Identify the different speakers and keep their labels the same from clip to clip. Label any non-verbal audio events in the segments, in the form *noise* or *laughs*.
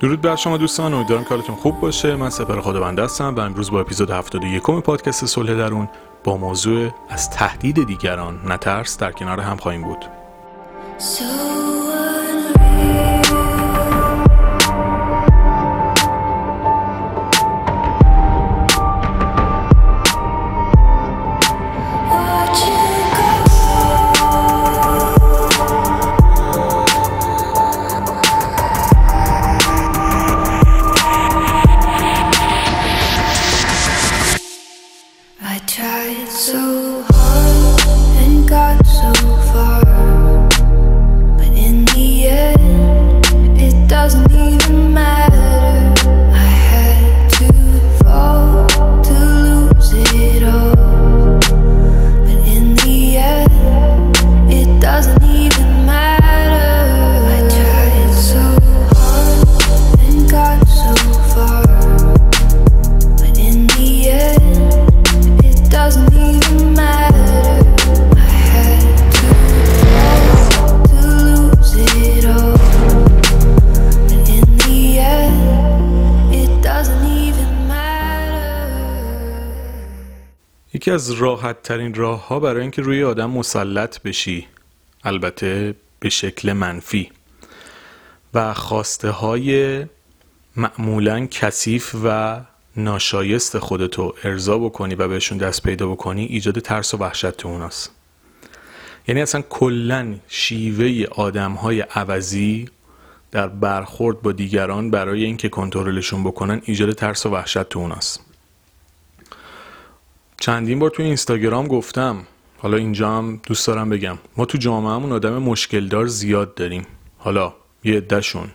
Speaker 1: درود بر شما دوستان امیدوارم کارتون خوب باشه. من سپر خداونده هستم و امروز با اپیزود 71 پادکست صلح درون با موضوع از تهدید دیگران نترس در کنار هم خواهیم بود. یکی از راحت ترین راه ها برای اینکه روی آدم مسلط بشی البته به شکل منفی. و خواسته های معمولا کثیف و ناشایست خودتو ارضا بکنی و بهشون دست پیدا بکنی ایجاد ترس و وحشت تو اوناست. یعنی اصلا کلا شیوه آدم های عوضی در برخورد با دیگران برای اینکه کنترلشون بکنن ایجاد ترس و وحشت تو اوناست. چندین بار توی اینستاگرام گفتم. حالا اینجا هم دوست دارم بگم. ما تو جامعهمون آدم مشکلدار زیاد داریم. حالا یه عدهشون.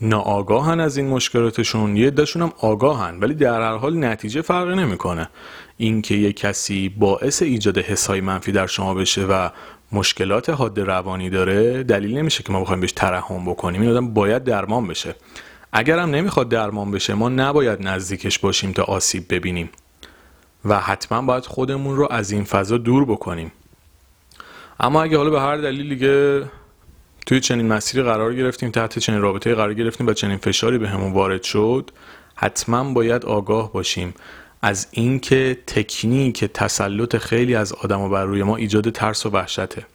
Speaker 1: ناآگاهن از این مشکلاتشون یه عدهشون هم آگاهن ولی در هر حال نتیجه فرقی نمی‌کنه. اینکه یه کسی باعث ایجاد حسای منفی در شما بشه و مشکلات حاد روانی داره دلیل نمیشه که ما بخوایم بهش ترحم بکنیم. این آدم باید درمان بشه. اگرم نمی‌خواد درمان بشه ما نباید نزدیکش باشیم تا آسیب ببینیم. و حتما باید خودمون رو از این فضا دور بکنیم. اما اگه حالا به هر دلیل دیگه توی چنین مسیری قرار گرفتیم تحت چنین رابطه قرار گرفتیم و چنین فشاری به همون وارد شد حتما باید آگاه باشیم. از اینکه تکنیک تسلط خیلی از آدم بر روی ما ایجاد ترس و وحشته.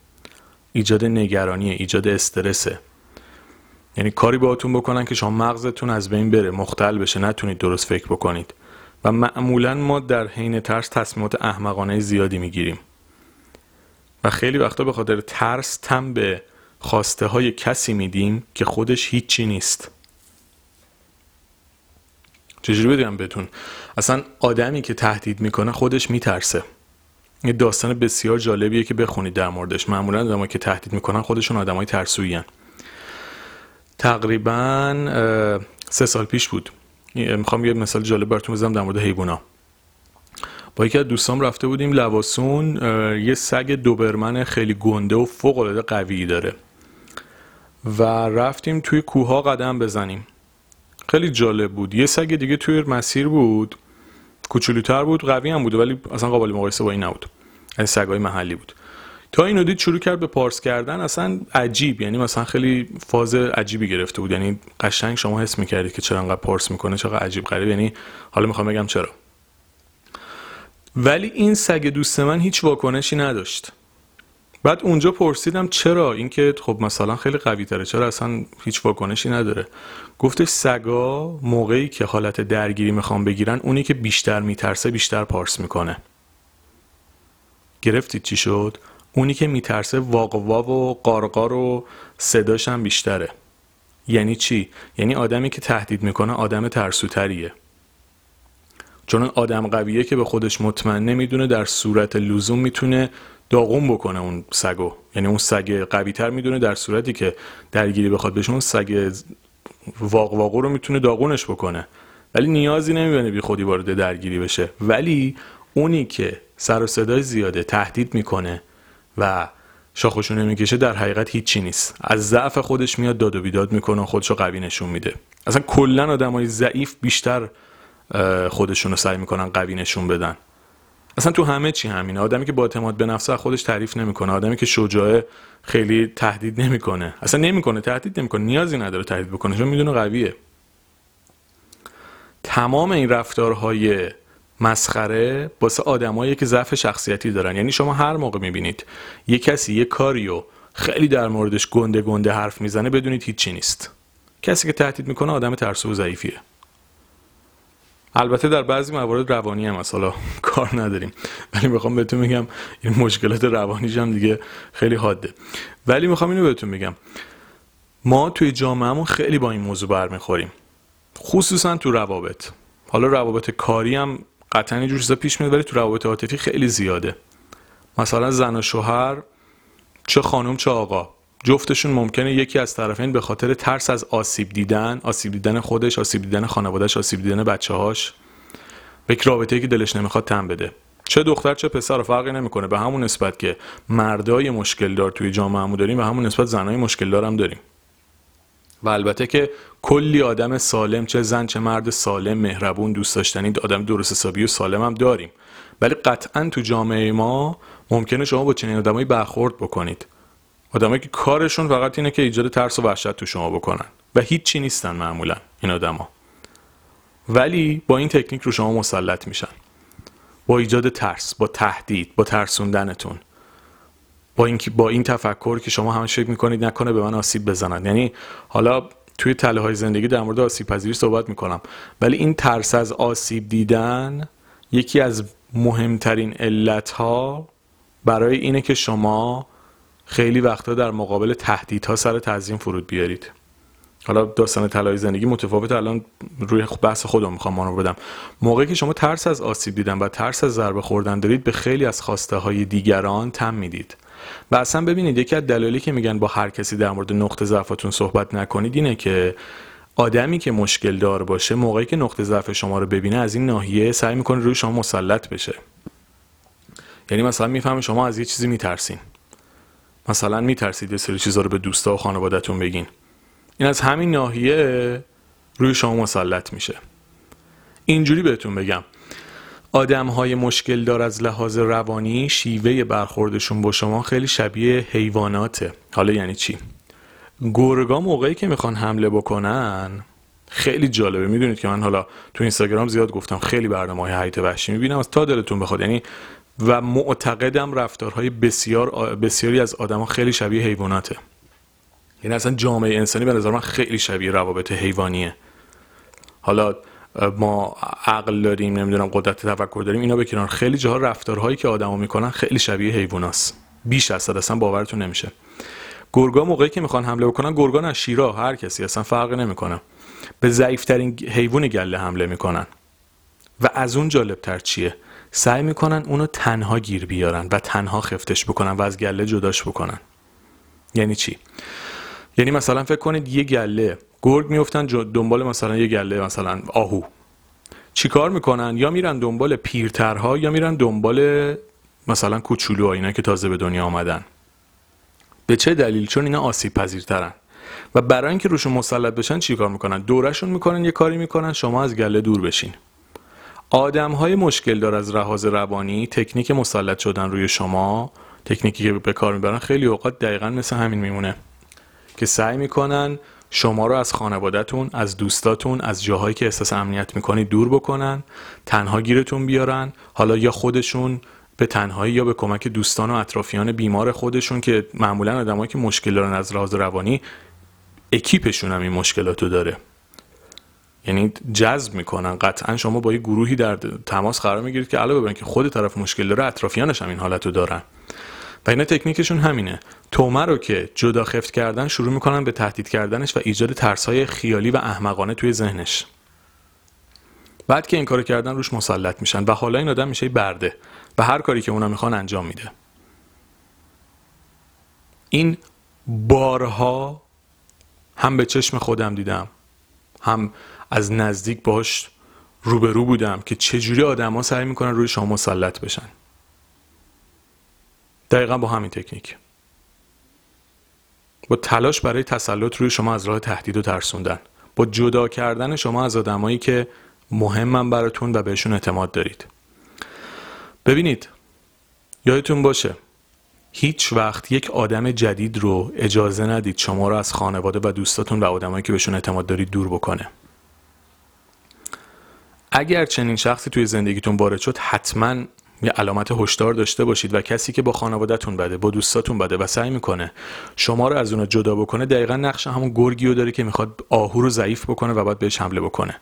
Speaker 1: ایجاد نگرانی ایجاد استرسه. یعنی کاری باهاتون بکنن که شما مغزتون از بین بره مختل بشه نتونید درست فکر بکنید. و معمولا ما در حین ترس تصمیمات احمقانه زیادی می‌گیریم. و خیلی وقتا به خاطر ترس تم به خواسته های کسی میدیم که خودش هیچی نیست. چجوری بگم بهتون؟ اصلا آدمی که تهدید می‌کنه خودش میترسه. یه داستان بسیار جالبیه که بخونید در موردش. معمولا آدمایی که تهدید می‌کنن خودشون آدمای ترسویی تقریبا سه سال پیش بود. می‌خوام یه مثال جالب براتون بزنم در مورد حیوونا. با یکی از دوستام رفته بودیم لواسون یه سگ دوبرمن خیلی گنده و فوق العاده قوی داره. و رفتیم توی کوها قدم بزنیم. خیلی جالب بود. یه سگ دیگه توی مسیر بود. کوچولوتر بود قوی هم بود ولی اصلا قابل مقایسه با این نبود. این سگای محلی بود. تا اینو دید شروع کرد به پارس کردن اصلا عجیب. یعنی مثلا خیلی فاز عجیبی گرفته بود. یعنی قشنگ شما حس می‌کردید که چرا انقدر پارس می‌کنه چرا عجیب غریب. یعنی حالا می‌خوام بگم چرا. ولی این سگ دوست من هیچ واکنشی نداشت. بعد اونجا پرسیدم چرا؟ اینکه خب مثلا خیلی قوی تره. چرا اصلا هیچ واکنشی نداره؟ گفتش سگا موقعی که حالت درگیری می‌خوام بگیرن اونی که بیشتر میترسه بیشتر پارس می‌کنه. گرفتید چی شد؟ اونی که میترسه واقوا و قارقار و صداش هم بیشتره. یعنی چی؟ یعنی آدمی که تهدید می‌کنه آدم ترسوتریه. چون آدم قویه که به خودش مطمئن نمی‌دونه در صورت لزوم می‌تونه داغون بکنه اون سگو. یعنی اون سگ قوی تر می‌دونه در صورتی که درگیری بخواد بشه اون سگ واق واقو رو می‌تونه داغونش بکنه. ولی نیازی نمی‌بینه بی خودی وارد درگیری بشه. ولی اونی که سر و صدای زیاده تهدید می‌کنه و شاخشونه نمی‌کشه در حقیقت هیچی نیست. از ضعف خودش میاد داد و بیداد می‌کنه و خودشو قوی نشون میده. اصلا کلا آدمای ضعیف بیشتر خودشون رو سعی می‌کنن قوی نشون بدن. اصلا تو همه چی همینه. آدمی که با اعتماد به نفسه خودش تعریف نمی‌کنه. آدمی که شجاعه خیلی تهدید نمی‌کنه. اصلا نمی‌کنه تهدید نمی‌کنه. نیازی نداره تهدید بکنه چون می‌دونه قویه. تمام این رفتارهای مسخره واسه آدمایی که ضعف شخصیتی دارن. یعنی شما هر موقع می‌بینید یه کسی یه کاریو خیلی در موردش گنده گنده حرف می‌زنه بدونید هیچی نیست. کسی که تهدید می‌کنه آدم ترسو و ضعیفیه. البته در بعضی موارد روانی هم مثلا *laughs* کار نداریم. ولی می‌خوام بهتون میگم این مشکلات روانیش هم دیگه خیلی حاده. ولی می‌خوام اینو بهتون میگم ما توی جامعهمون خیلی با این موضوع برمیخوریم. خصوصا تو روابط. حالا روابط کاری هم قطعا اینجور چیزا پیش میاد ولی تو روابط عاطفی خیلی زیاده. مثلا زن و شوهر چه خانم چه آقا. جفتشون ممکنه یکی از طرفین به خاطر ترس از آسیب دیدن آسیب دیدن خودش آسیب دیدن خانوادهش آسیب دیدن بچه هاش به رابطه که دلش نمی‌خواد تن بده. چه دختر چه پسر فرقی نمی‌کنه. به همون نسبت که مردای مشکل دار توی جامعه داریم و همون نسبت زنای مشکل دار هم داریم. و البته که کلی آدم سالم چه زن چه مرد سالم مهربون دوست داشتنی آدم درست حسابی و سالم هم داریم. ولی قطعا تو جامعه ما ممکنه شما با چنین آدمایی برخورد بکنید. آدمایی که کارشون فقط اینه که ایجاد ترس و وحشت تو شما بکنن. و هیچی نیستن معمولا این آدما ولی با این تکنیک رو شما مسلط میشن. با ایجاد ترس با تهدید با ترسوندنتون. با این با این تفکر که شما همش فکر می‌کنید نکنه به من آسیب بزنن. یعنی حالا توی تله های زندگی در مورد آسیب پذیری صحبت می‌کنم. ولی این ترس از آسیب دیدن یکی از مهمترین علت ها برای اینه که شما خیلی وقتا در مقابل تهدیدها سر تزیین فرود بیارید. حالا داستان طلای زندگی متفاوت الان روی بحث خودم می‌خوام رو بدم. موقعی که شما ترس از آسیب دیدن و ترس از ضربه خوردن دارید به خیلی از خواسته های دیگران تم می‌دید. و اصلا ببینید یکی از دلایلی که میگن با هر کسی در مورد نقطه ضعفتون صحبت نکنید اینه که آدمی که مشکل دار باشه موقعی که نقطه ضعف شما رو ببینه از این ناحیه سعی می‌کنه روی شما مسلط بشه. یعنی مثلا می‌فهمه شما از یه چیزی میترسین. مثلا میترسید یه سری چیزا رو به دوستا و خانوادهتون بگین. این از همین ناحیه روی شما مسلط میشه. اینجوری بهتون بگم. آدم های مشکل دار از لحاظ روانی شیوه برخوردشون با شما خیلی شبیه حیواناته. حالا یعنی چی؟ گرگا موقعی که می‌خوان حمله بکنن خیلی جالبه. می‌دونید که من حالا تو اینستاگرام زیاد گفتم خیلی برنامه های حیات وحشی می‌بینم از تا دلتون بخواد. یعنی و معتقدم رفتارهای بسیار بسیاری از آدما خیلی شبیه حیواناته. یعنی اصلا جامعه انسانی به نظر من خیلی شبیه روابط حیوانیه. حالا ما عقل داریم نمی‌دونم قدرت تفکر داریم اینا بکنار خیلی جاها رفتارهایی که آدما می‌کنن خیلی شبیه حیواناست بیش از اصلا باورتون نمیشه. گرگا موقعی که می‌خوان حمله بکنن گرگا نه شیرا هر کسی اصلا فرق نمی‌کنه. به ضعیفترین حیوان گله حمله می‌کنن. و از اون جالب تر چیه؟ سعی می‌کنن اونو تنها گیر بیارن و تنها خفتش بکنن و از گله جداش بکنن. یعنی چی؟ یعنی مثلا فکر کنید یه گله گرگ میفتن دنبال مثلا یه گله مثلا آهو. چیکار می‌کنن؟ یا میرن دنبال پیرترها یا میرن دنبال مثلا کوچولو اینا که تازه به دنیا آمدن. به چه دلیل؟ چون اینا آسیب پذیرترن. و برای اینکه روشون مسلط بشن چیکار می‌کنن؟ دورشون می‌کنن یه کاری می‌کنن شما از گله دور بشین. آدم های مشکل دار از رهاز روانی تکنیک مسلط شدن روی شما تکنیکی که به کار می‌برن خیلی اوقات دقیقا مثل همین میمونه. که سعی می‌کنن شما رو از خانوادهتون از دوستاتون از جاهایی که احساس امنیت می‌کنید دور بکنن تنها گیرتون بیارن حالا یا خودشون به تنهایی یا به کمک دوستان و اطرافیان بیمار خودشون که معمولا آدمایی که مشکل دارن از لحاظ روانی اکیپشون هم این مشکلات رو داره. یعنی جذب می‌کنن. قطعا شما با یه گروهی در تماس قرار می‌گیرید که علاوه بر که خود طرف مشکل داره اطرافیانش هم این حالت رو دارن. و اینا تکنیکشون همینه. تومه رو که جدا خفت کردن شروع می‌کنن به تهدید کردنش و ایجاد ترسهای خیالی و احمقانه توی ذهنش. بعد که این کارو کردن روش مسلط میشن و حالا این آدم میشه برده و هر کاری که اونا می‌خوان انجام میده. این بارها هم به چشم خودم دیدم هم از نزدیک باش روبرو بودم که چجوری آدما سعی می‌کنن روی شما مسلط بشن. دقیقا با همین تکنیک. با تلاش برای تسلط روی شما از راه تهدید و ترسوندن. با جدا کردن شما از آدمایی که مهمن براتون و بهشون اعتماد دارید. ببینید یادتون باشه هیچ وقت یک آدم جدید رو اجازه ندید شما رو از خانواده و دوستاتون و آدمایی که بهشون اعتماد دارید دور بکنه. اگر چنین شخصی توی زندگیتون وارد شد حتما یه علامت هشدار داشته باشید و کسی که با خانوادهتون بده با دوستاتون بده و سعی می‌کنه شما رو از اون جدا بکنه دقیقا نقش همون گرگیو داره که می‌خواد آهو رو ضعیف بکنه و بعد بهش حمله بکنه.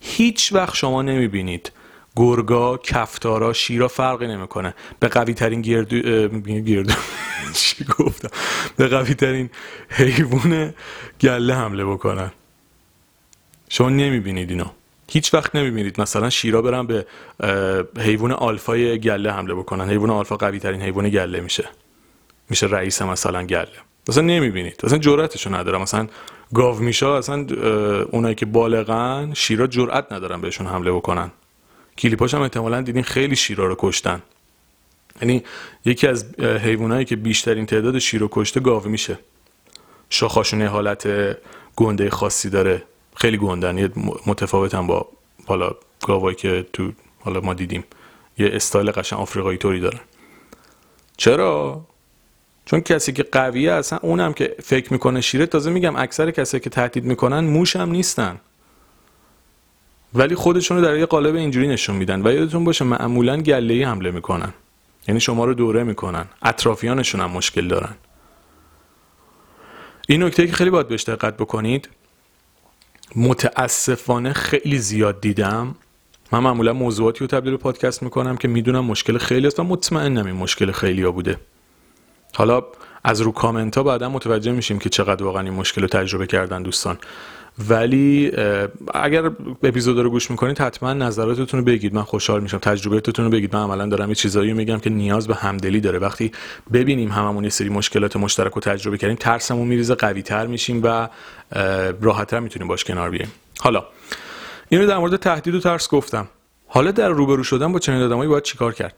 Speaker 1: هیچ وقت شما نمی‌بینید گرگا کفتارا شیرا فرقی نمی‌کنه. به قوی ترین گردو گردو *laughs* چی گفتم؟ به قوی ترین حیوان گله حمله بکنن. شما نمی‌بینید اینو. هیچ وقت نمی‌بینید مثلا شیرا برن به حیوان آلفای گله حمله بکنن. حیوان آلفا قوی ترین حیوان گله میشه. میشه رئیس مثلا گله. مثلا نمی‌بینید. مثلا جرأتشو نداره. مثلا گاو میشه اصلا اونایی که بالغن شیرا جرأت ندارن بهشون حمله بکنن. کلیپاش هم احتمالا دیدین خیلی شیرا رو کشتن. یعنی یکی از حیوانایی که بیشترین تعداد شیر رو کشته گاو میشه شاخاشون حالت گنده خاصی داره. خیلی گندن. یه متفاوتن با حالا گاوایی که تو حالا ما دیدیم. یه استایل قشن آفریقایی طوری دارن چرا؟ چون کسی که قویه اصلا اونم که فکر می‌کنه شیره تازه میگم اکثر کسی که تهدید می‌کنن موش هم نیستن. ولی خودشون رو در یه قالب اینجوری نشون میدن. و یادتون باشه معمولا گله حمله می‌کنن. یعنی شما رو دوره می‌کنن. اطرافیانشون هم مشکل دارن. این نکته که خیلی باید بهش دقت بکنید متاسفانه خیلی زیاد دیدم. من معمولا موضوعاتی رو تبدیل به پادکست می‌کنم که می‌دونم مشکل خیلی است و مطمئنم این مشکل خیلی ها بوده. حالا از رو کامنت ها بعدا متوجه میشیم که چقدر واقعا این مشکل رو تجربه کردن دوستان. ولی اگر اپیزود رو گوش می‌کنید حتما نظراتتون رو بگید. من خوشحال میشم. تجربهتون رو بگید. من عملا دارم یه چیزایی میگم که نیاز به همدلی داره. وقتی ببینیم هممون یه سری مشکلات مشترک رو تجربه کردیم ترسمون میریزه قوی تر میشیم و راحتتر می‌تونیم باش کنار بیایم حالا اینو در مورد تهدید و ترس گفتم. حالا در روبرو شدن با چنین آدمایی باید چیکار کرد؟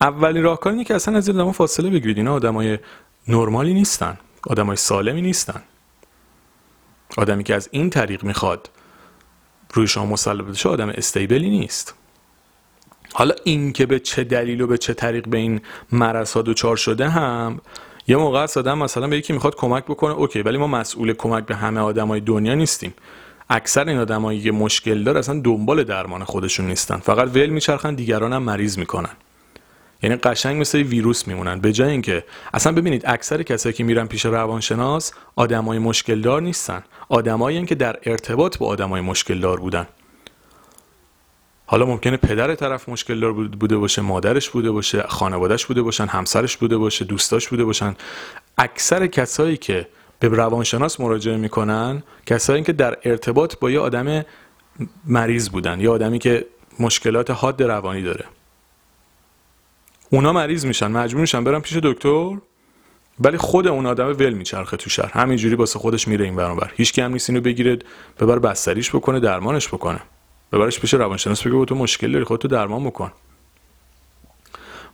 Speaker 1: اولین راهکار اینه که اصلا از این فاصله بگیرید. اینا آدمای نرمالی نیستن. آدمای سالمی نیستن. آدمی که از این طریق می‌خواد روی شما مسلط بشه آدم استیبلی نیست. حالا این که به چه دلیل و به چه طریق به این مرض ها دچار شده هم یه موقع است آدم مثلا به یکی می‌خواد کمک بکنه اوکی ولی ما مسئول کمک به همه آدمای دنیا نیستیم. اکثر این آدمایی که مشکل داره اصلا دنبال درمان خودشون نیستن. فقط ول میچرخن دیگران هم مریض می‌کنن. یعنی قشنگ مثل ویروس میمونن. به جای اینکه اصلا ببینید اکثر کسایی که میرن پیش روانشناس آدمای مشکل دار نیستن. آدمایی که در ارتباط با آدمای مشکل دار بودن. حالا ممکنه پدر طرف مشکل دار بوده باشه مادرش بوده باشه خانوادهش بوده باشن همسرش بوده باشه دوستاش بوده باشن. اکثر کسایی که به روانشناس مراجعه می‌کنن کسایی که در ارتباط با یه آدم مریض بودن یا آدمی که مشکلات حاد روانی داره. اونا مریض میشن مجبور میشن برن پیش دکتر. ولی خود اون آدم ول میچرخه تو شهر. همینجوری واسه خودش میره این برابر هیچ هم نیست اینو بگیره ببر بستریش بکنه درمانش بکنه. ببرش پیش روانشناس بگه تو مشکل داری خودتو درمان بکن.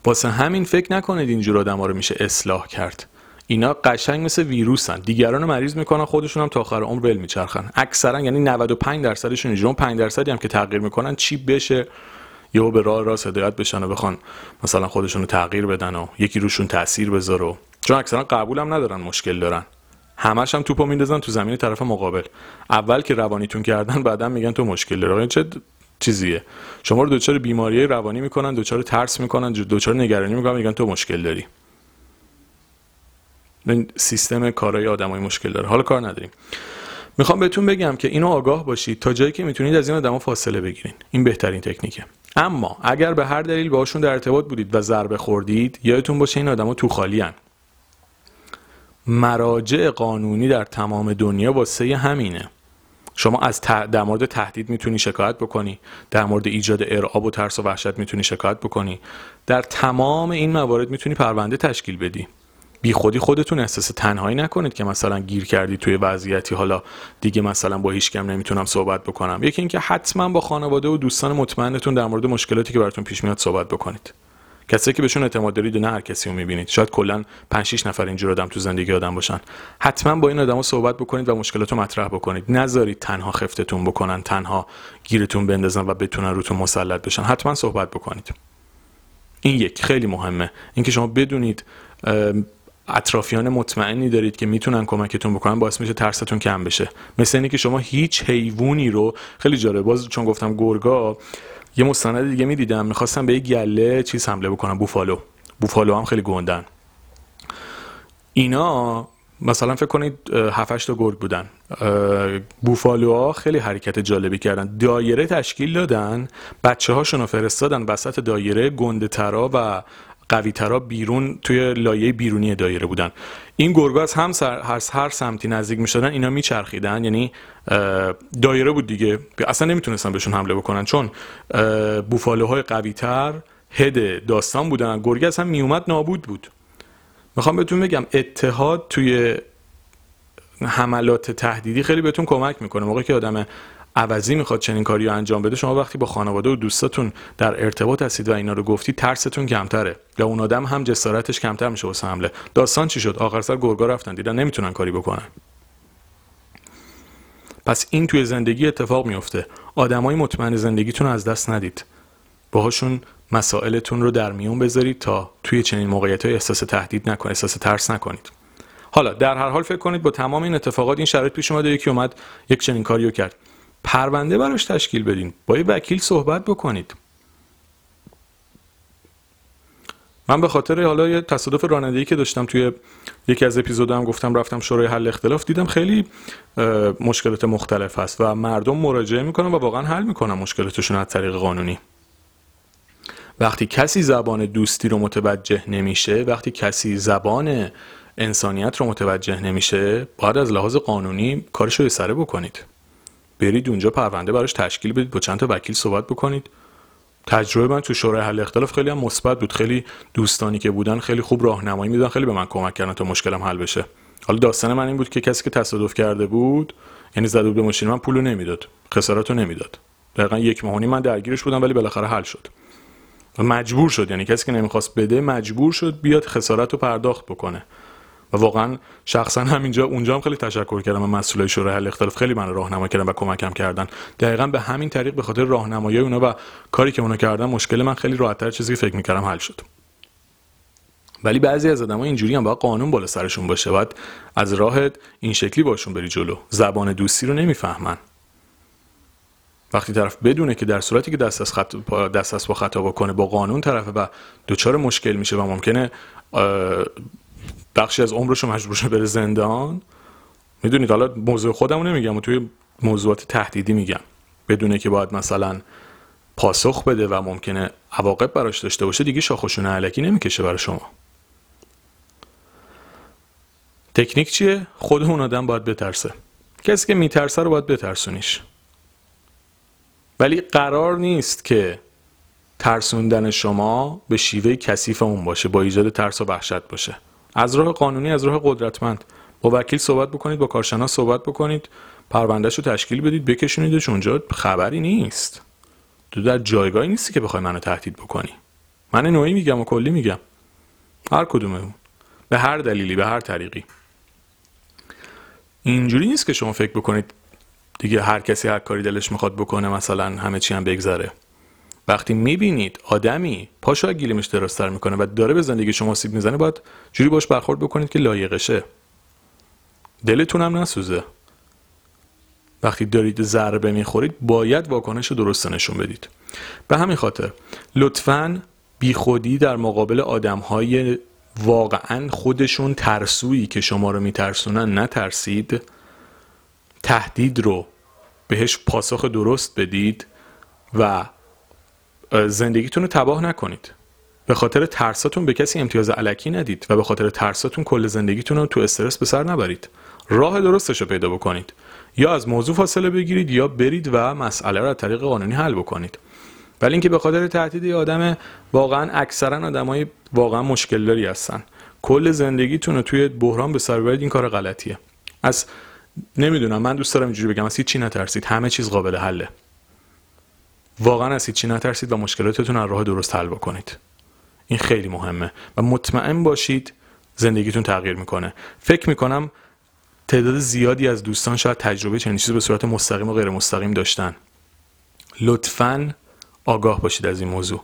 Speaker 1: واسه همین فکر نکنید اینجور آدم رو میشه اصلاح کرد. اینا قشنگ مثل ویروسن. دیگران مریض می‌کنن خودشون هم تا آخر عمر ول میچرخن. اکثرا یعنی 95 درصدشون اینجوری 5 درصدی هم که تغییر می‌کنن چی بشه؟ یهو به راه راست هدایت بشن و بخوان مثلا خودشون رو تغییر بدن و یکی روشون تاثیر بذاره چون اکثرا قبول هم ندارن مشکل دارن. همش هم توپو میندازن تو زمین طرف مقابل. اول که روانیتون کردن بعدا میگن تو مشکل داره چه چیزیه؟ شما رو دچار بیماری روانی می‌کنن دچار ترس می‌کنن دچار نگرانی می‌کنن میگن تو مشکل داری. این سیستم کارهای آدمای مشکل داره. حالا کار نداریم. می‌خوام بهتون بگم که اینو آگاه باشید تا جایی که می‌تونید از این آدما فاصله بگیرین. این بهترین تکنیکه. اما اگر به هر دلیل باشون در ارتباط بودید و ضربه خوردید یادتون باشه این آدما تو خالی مراجع قانونی در تمام دنیا واسه همینه. شما از در مورد تهدید می‌تونی شکایت بکنی در مورد ایجاد ارعاب و ترس و وحشت می‌تونی شکایت بکنی. در تمام این موارد می‌تونی پرونده تشکیل بدی. بی خودی خودتون احساس تنهایی نکنید که مثلا گیر کردی توی وضعیتی. حالا دیگه مثلا با هیچ کم نمی‌تونم صحبت بکنم. یکی اینکه حتما با خانواده و دوستان مطمئنتون در مورد مشکلاتی که براتون پیش میاد صحبت بکنید. کسایی که بهشون اعتماد دارید و نه هر کسی رو می‌بینید. شاید کلا 5 6 نفر اینجور آدم تو زندگی آدم باشن. حتما با این آدما صحبت بکنید و مشکلات رو مطرح بکنید. نذارید تنها خفتتون بکنن تنها گیرتون بندازن و بتونن روتون مسلط بشن. حتما صحبت بکنید. این یک خیلی مهمه. اینکه شما بدونید اطرافیان مطمئنی دارید که می‌تونن کمکتون بکنن باعث میشه ترستون کم بشه. مثل اینکه شما هیچ حیوانی رو خیلی جالب باز چون گفتم گرگا یه مستند دیگه می‌دیدم می‌خواستم به یه گله چیز حمله بکنم بوفالو. بوفالو هم خیلی گندن. اینا مثلا فکر کنید 7 تا گرگ بودن. بوفالوها خیلی حرکت جالبی کردن. دایره تشکیل دادن بچه هاشون رو فرستادن وسط دایره گنده ترا و قوی ترا بیرون توی لایه بیرونی دایره بودن. این گرگا از هم سر هر, هر سمتی نزدیک می شدن اینا میچرخیدن. یعنی دایره بود دیگه. اصلا نمی‌تونستن بهشون حمله بکنن. چون بوفالوهای قوی تر هد داستان بودن. گرگ از هم میومد نابود بود. می‌خوام بهتون بگم اتحاد توی حملات تهدیدی خیلی بهتون کمک می‌کنه. موقعی که آدم عوضی می‌خواد چنین کاری رو انجام بده شما وقتی با خانواده و دوستاتون در ارتباط هستید و اینا رو گفتی ترستون کمتره یا اون آدم هم جسارتش کمتر میشه واسه حمله. داستان چی شد؟ آخر سر گرگا رفتن دیدن نمی‌تونن کاری بکنن. پس این توی زندگی اتفاق میفته آدمای مطمئن زندگیتون از دست ندید. باهاشون مسائلتون رو در میون بذارید تا توی چنین موقعیت های احساس تهدید نکنید احساس ترس نکنید. حالا در هر حال فکر کنید با تمام این اتفاقات این شرایط پیش اومده یکی اومد یک چنین کاریو کرد. پرونده براش تشکیل بدین. با یه وکیل صحبت بکنید. من به خاطر حالا یه تصادف رانندگی که داشتم توی یکی از اپیزودام گفتم رفتم شورای حل اختلاف دیدم خیلی مشکلات مختلف هست و مردم مراجعه می‌کنن و واقعا حل می‌کنن مشکلاتشون از طریق قانونی. وقتی کسی زبان دوستی رو متوجه نمیشه وقتی کسی زبان انسانیت رو متوجه نمیشه باید از لحاظ قانونی کارش رو سره بکنید. برید اونجا پرونده براش تشکیل بدید با چند تا وکیل صحبت بکنید. تجربه من تو شورای حل اختلاف خیلی هم مثبت بود. خیلی دوستانی که بودن خیلی خوب راهنمایی میدن خیلی به من کمک کردن تا مشکلم حل بشه. حالا داستان من این بود که کسی که تصادف کرده بود یعنی زده بود به ماشین من پولو نمی‌داد. خسارتو نمی‌داد. دقیقا یک ماهونی من درگیرش بودم ولی بالاخره حل شد. مجبور شد. یعنی کسی که نمی‌خواست بده مجبور شد بیاد خسارت پرداخت بکنه. و واقعا شخصا همینجا اونجا هم خیلی تشکر کردم و مسئولای شورای حل اختلاف. خیلی من راهنمایی کردن و کمکم کردن. دقیقا به همین طریق به خاطر راهنمایی اونا و کاری که اونا کردن مشکل من خیلی راحتتر چیزی که فکر می‌کردم حل شد. ولی بعضی از آدم‌ها اینجوری هم باید قانون بالا سرشون باشه. باید از راه این شکلی باشون بری جلو. زبان دوستی رو نمی‌فهمن. وقتی طرف بدونه که در صورتی که دست از خط... دست از با خطا بکنه با قانون طرفه و دچار مشکل میشه و ممکنه بخشی از عمرش رو مجبور بره زندان. می‌دونید حالا موضوع خودمو نمیگم و توی موضوعات تهدیدی میگم. بدونه که باید مثلا پاسخ بده و ممکنه عواقب براش داشته باشه دیگه شاخشونه علکی نمی‌کشه برای شما. تکنیک چیه؟ خود اون آدم باید بترسه. کسی که میترسه رو باید بترسونیش. ولی قرار نیست که ترسوندن شما به شیوه کثیف اون باشه با ایجاد ترس و وحشت باشه. از راه قانونی از راه قدرتمند. با وکیل صحبت بکنید با کارشناس صحبت بکنید. پروندهش رو تشکیل بدید بکشونیدش اونجا خبری نیست. تو در جایگاهی نیستی که بخوای منو تهدید بکنی. من نوعی میگم و کلی میگم. هر کدومه اون به هر دلیلی به هر طریقی. اینجوری نیست که شما فکر بکنید دیگه هر کسی هر کاری دلش می‌خواد بکنه مثلا همه چی هم بگذره. وقتی می‌بینید آدمی پاشو گیلیمش درستتر می‌کنه و داره به زندگی شما سیب می‌زنه باید جوری باش برخورد بکنید که لایقشه. دلتون هم نسوزه. وقتی دارید ضربه می‌خورید باید واکنش درست نشون بدید. به همین خاطر لطفا بیخودی در مقابل آدم های واقعا خودشون ترسویی که شما رو میترسونن نترسید. تهدید رو بهش پاسخ درست بدید و زندگیتون رو تباه نکنید. به خاطر ترساتون به کسی امتیاز علکی ندید و به خاطر ترساتون کل زندگیتون رو تو استرس به سر نبرید. راه درستش رو پیدا بکنید. یا از موضوع فاصله بگیرید یا برید و مسئله رو از طریق قانونی حل بکنید. ولی اینکه به خاطر تهدید آدم واقعا اکثرا آدمای واقعا مشکل داری هستن. کل زندگیتون رو توی بحران به سر این کار غلطیه. از نمی‌دونم من دوست دارم اینجوری بگم از هیچ چی نترسید. همه چیز قابل حله. واقعا از هیچی نترسید و مشکلاتتون از راه درست حل بکنید. این خیلی مهمه و مطمئن باشید زندگیتون تغییر می‌کنه. فکر می‌کنم تعداد زیادی از دوستان شاید تجربه چنین چیزی به صورت مستقیم و غیر مستقیم داشتن. لطفا آگاه باشید از این موضوع.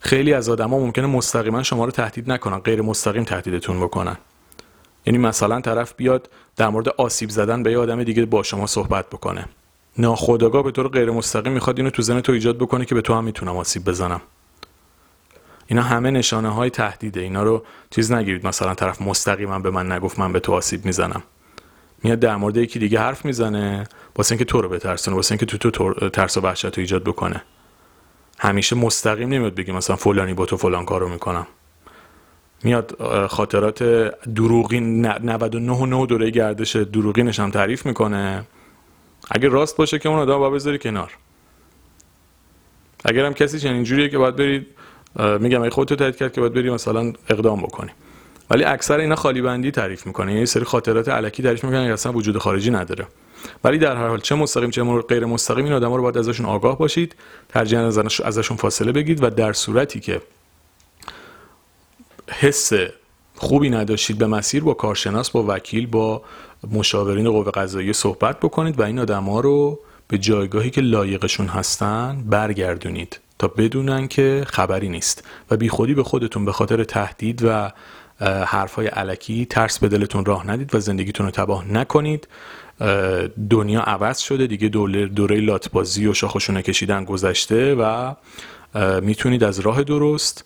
Speaker 1: خیلی از آدما ممکنه مستقیما شما رو تهدید نکنن غیر مستقیم تهدیدتون بکنن. یعنی مثلا طرف بیاد در مورد آسیب زدن به یه آدم دیگه با شما صحبت بکنه. ناخودآگاه به طور غیر مستقیم می‌خواد اینو تو ذهن تو ایجاد بکنه که به تو هم می‌تونم آسیب بزنم. اینا همه نشانه های تهدیده. اینا رو چیز نگیرید. مثلا طرف مستقیما به من نگفت من به تو آسیب می‌زنم. میاد در مورد یکی دیگه حرف می‌زنه. واسه اینکه تو رو بترسونه. واسه اینکه تو تو ترس و وحشت رو ایجاد بکنه. همیشه مستقیم نمیاد بگی مثلا فلانی با تو فلان کارو می‌کنم. میاد خاطرات دروغین 99 و 9 دوره گردش دروغینش هم تعریف می‌کنه. اگه راست باشه که اون آدم با بذاری کنار. اگر هم کسی چنین جوریه که باید برید میگم اگه خودتو تایید کرد که باید بری مثلا اقدام بکنی. ولی اکثر اینا خالی بندی تعریف می‌کنه. یعنی سری خاطرات علکی تعریف می‌کنن که اصلا وجود خارجی نداره. ولی در هر حال چه مستقیم چه غیر مستقیم این آدما رو باید ازشون آگاه باشید ترجیحاً ازشون فاصله بگید و در صورتی که حس خوبی نداشتید به مسیر با کارشناس با وکیل با مشاورین قوه قضاییه صحبت بکنید و این آدما رو به جایگاهی که لایقشون هستن برگردونید تا بدونن که خبری نیست و بیخودی به خودتون به خاطر تهدید و حرفای علکی ترس به دلتون راه ندید و زندگیتون رو تباه نکنید. دنیا عوض شده دیگه دوره, دوره لاتبازی و شاخشونه کشیدن گذشته و می‌تونید از راه درست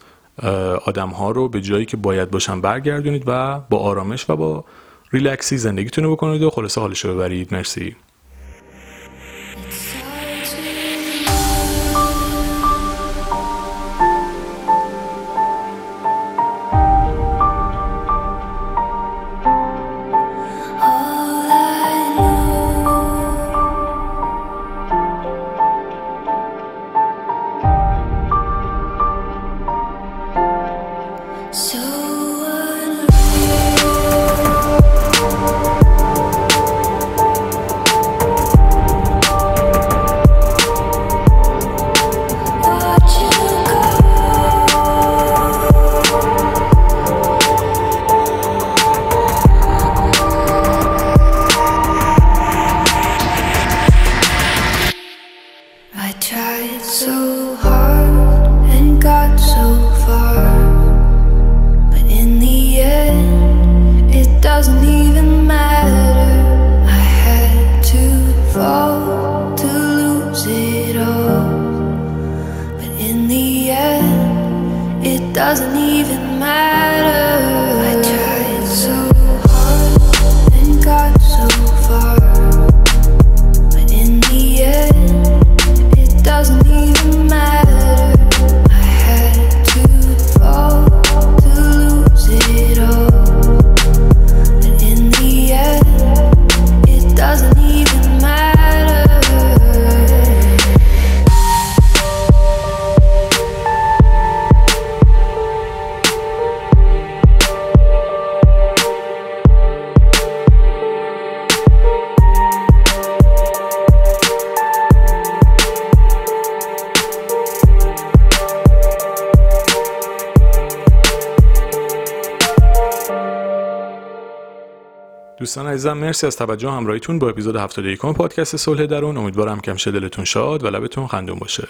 Speaker 1: آدم ها رو به جایی که باید باشن برگردونید و با آرامش و با ریلکسی زندگیتون رو بکنید و خلاصه حالش رو ببرید. مرسی. دوستان عزیزم مرسی از توجه همراهیتون با اپیزود 71 پادکست صلح درون. امیدوارم همیشه دلتون شاد و لبتون خندون باشه.